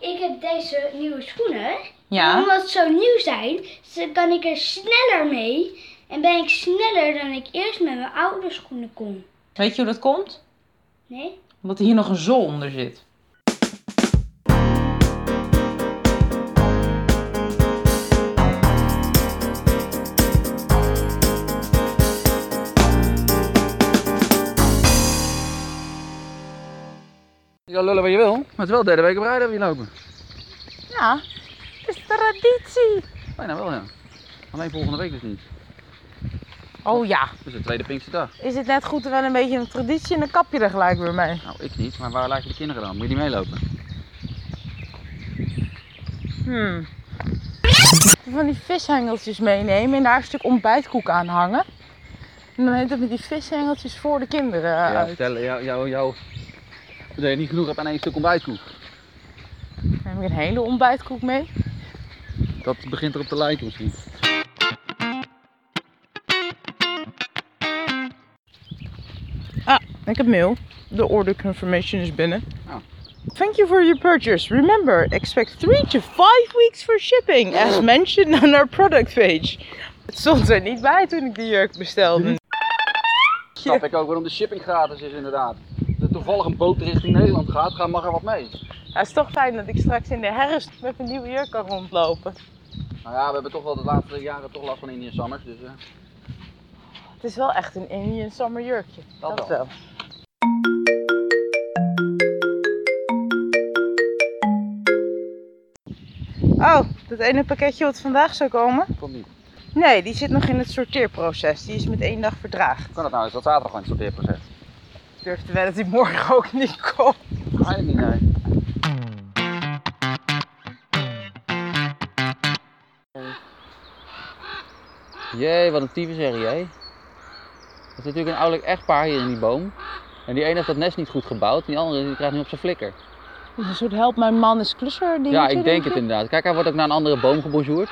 ik heb deze nieuwe schoenen. En Ja. omdat ze zo nieuw zijn, kan ik er sneller mee. En ben ik sneller dan ik eerst met mijn oude schoenen kon. Weet je hoe dat komt? Nee? Omdat hier nog een zool onder zit. Je kan lullen wat je wil, maar het is wel de derde week op rij dat we hier lopen. Ja, het is traditie. Bijna wel, ja. Alleen volgende week dus niet. Oh ja. Dus de tweede Pinksterdag. Is het net goed wel een beetje een traditie en dan kap je er gelijk weer mee? Nou, ik niet, maar waar laat je de kinderen dan? Moet je die meelopen? Hmm. Van die vishengeltjes meenemen en daar een stuk ontbijtkoek aan hangen. En dan heet het met die vishengeltjes voor de kinderen ja, uit. vertel, jou, jou, jou, dat je niet genoeg hebt aan één stuk ontbijtkoek. Dan heb ik een hele ontbijtkoek mee. Dat begint erop te lijken misschien. Ik heb mail. De order confirmation is binnen. Oh. Thank you for your purchase. Remember, expect 3 to 5 weeks for shipping, as mentioned on our product page. Het stond er niet bij toen ik die jurk bestelde. Snap ik ook waarom de shipping gratis is inderdaad. Er toevallig een boot richting Nederland gaat, ga mag er wat mee. Ja, het is toch fijn dat ik straks in de herfst met een nieuwe jurk kan rondlopen. Nou ja, we hebben toch wel de laatste jaren toch last van Indian Summers, dus eh, Het is wel echt een Indian summer jurkje. Dat wel. Oh, dat ene pakketje wat vandaag zou komen? komt niet. Nee, die zit nog in het sorteerproces. Die is met één dag verdraagd. Hoe kan dat nou? Is dat zaterdag gewoon het sorteerproces? Ik durf te wedden dat die morgen ook niet komt. Eigenlijk niet, nee. Jee, wat een tyfusherrie, hé. Er zit natuurlijk een ouderlijk echtpaar hier in die boom. En die ene heeft dat nest niet goed gebouwd. En die andere die krijgt nu op zijn flikker. Is een soort help mijn man is klusser dingetje. Ja, ik denk het inderdaad. Kijk, hij wordt ook naar een andere boom gebonjourd.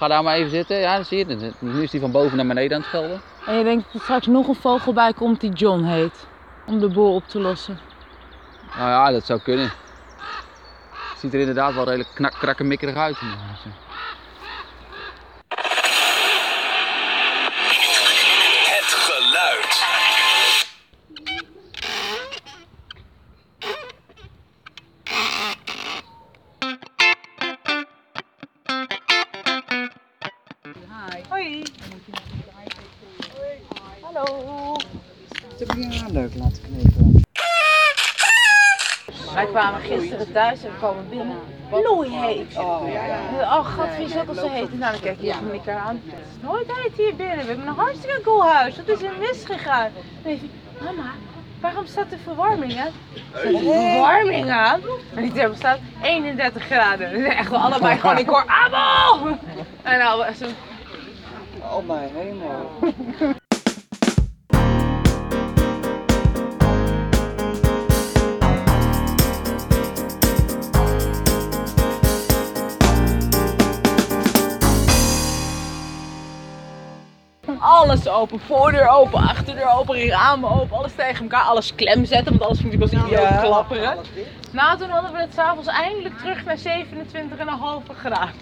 Ga daar maar even zitten. Ja, dan zie je het. Nu is hij van boven naar beneden aan het schelden. En je denkt dat er straks nog een vogel bij komt die John heet. Om de boel op te lossen. Nou ja, dat zou kunnen. Ziet er inderdaad wel redelijk knak, krakkemikkerig uit. Hoi. Hallo. Ja, leuk, laten knippen. Wij kwamen gisteren thuis en we komen binnen. Loei heet. Oh, Oh, god, wie is ook al zo heet? Nou, dan kijk je even elkaar aan. Het is nooit heet hier binnen. We hebben een hartstikke cool huis. Wat is? Dan denk ik, mama, waarom staat de verwarming aan? Staat de verwarming aan? En die thermostaat 31 graden. We zijn echt wel allebei gewoon, ik hoor Abel! En nou, oh mijn hemel. alles open. Voordeur open, achterdeur open, ramen open. Alles tegen elkaar, alles klem zetten. Want alles moet ik als idioot klapperen. Nou, toen hadden we het s'avonds eindelijk terug naar 27,5 graden.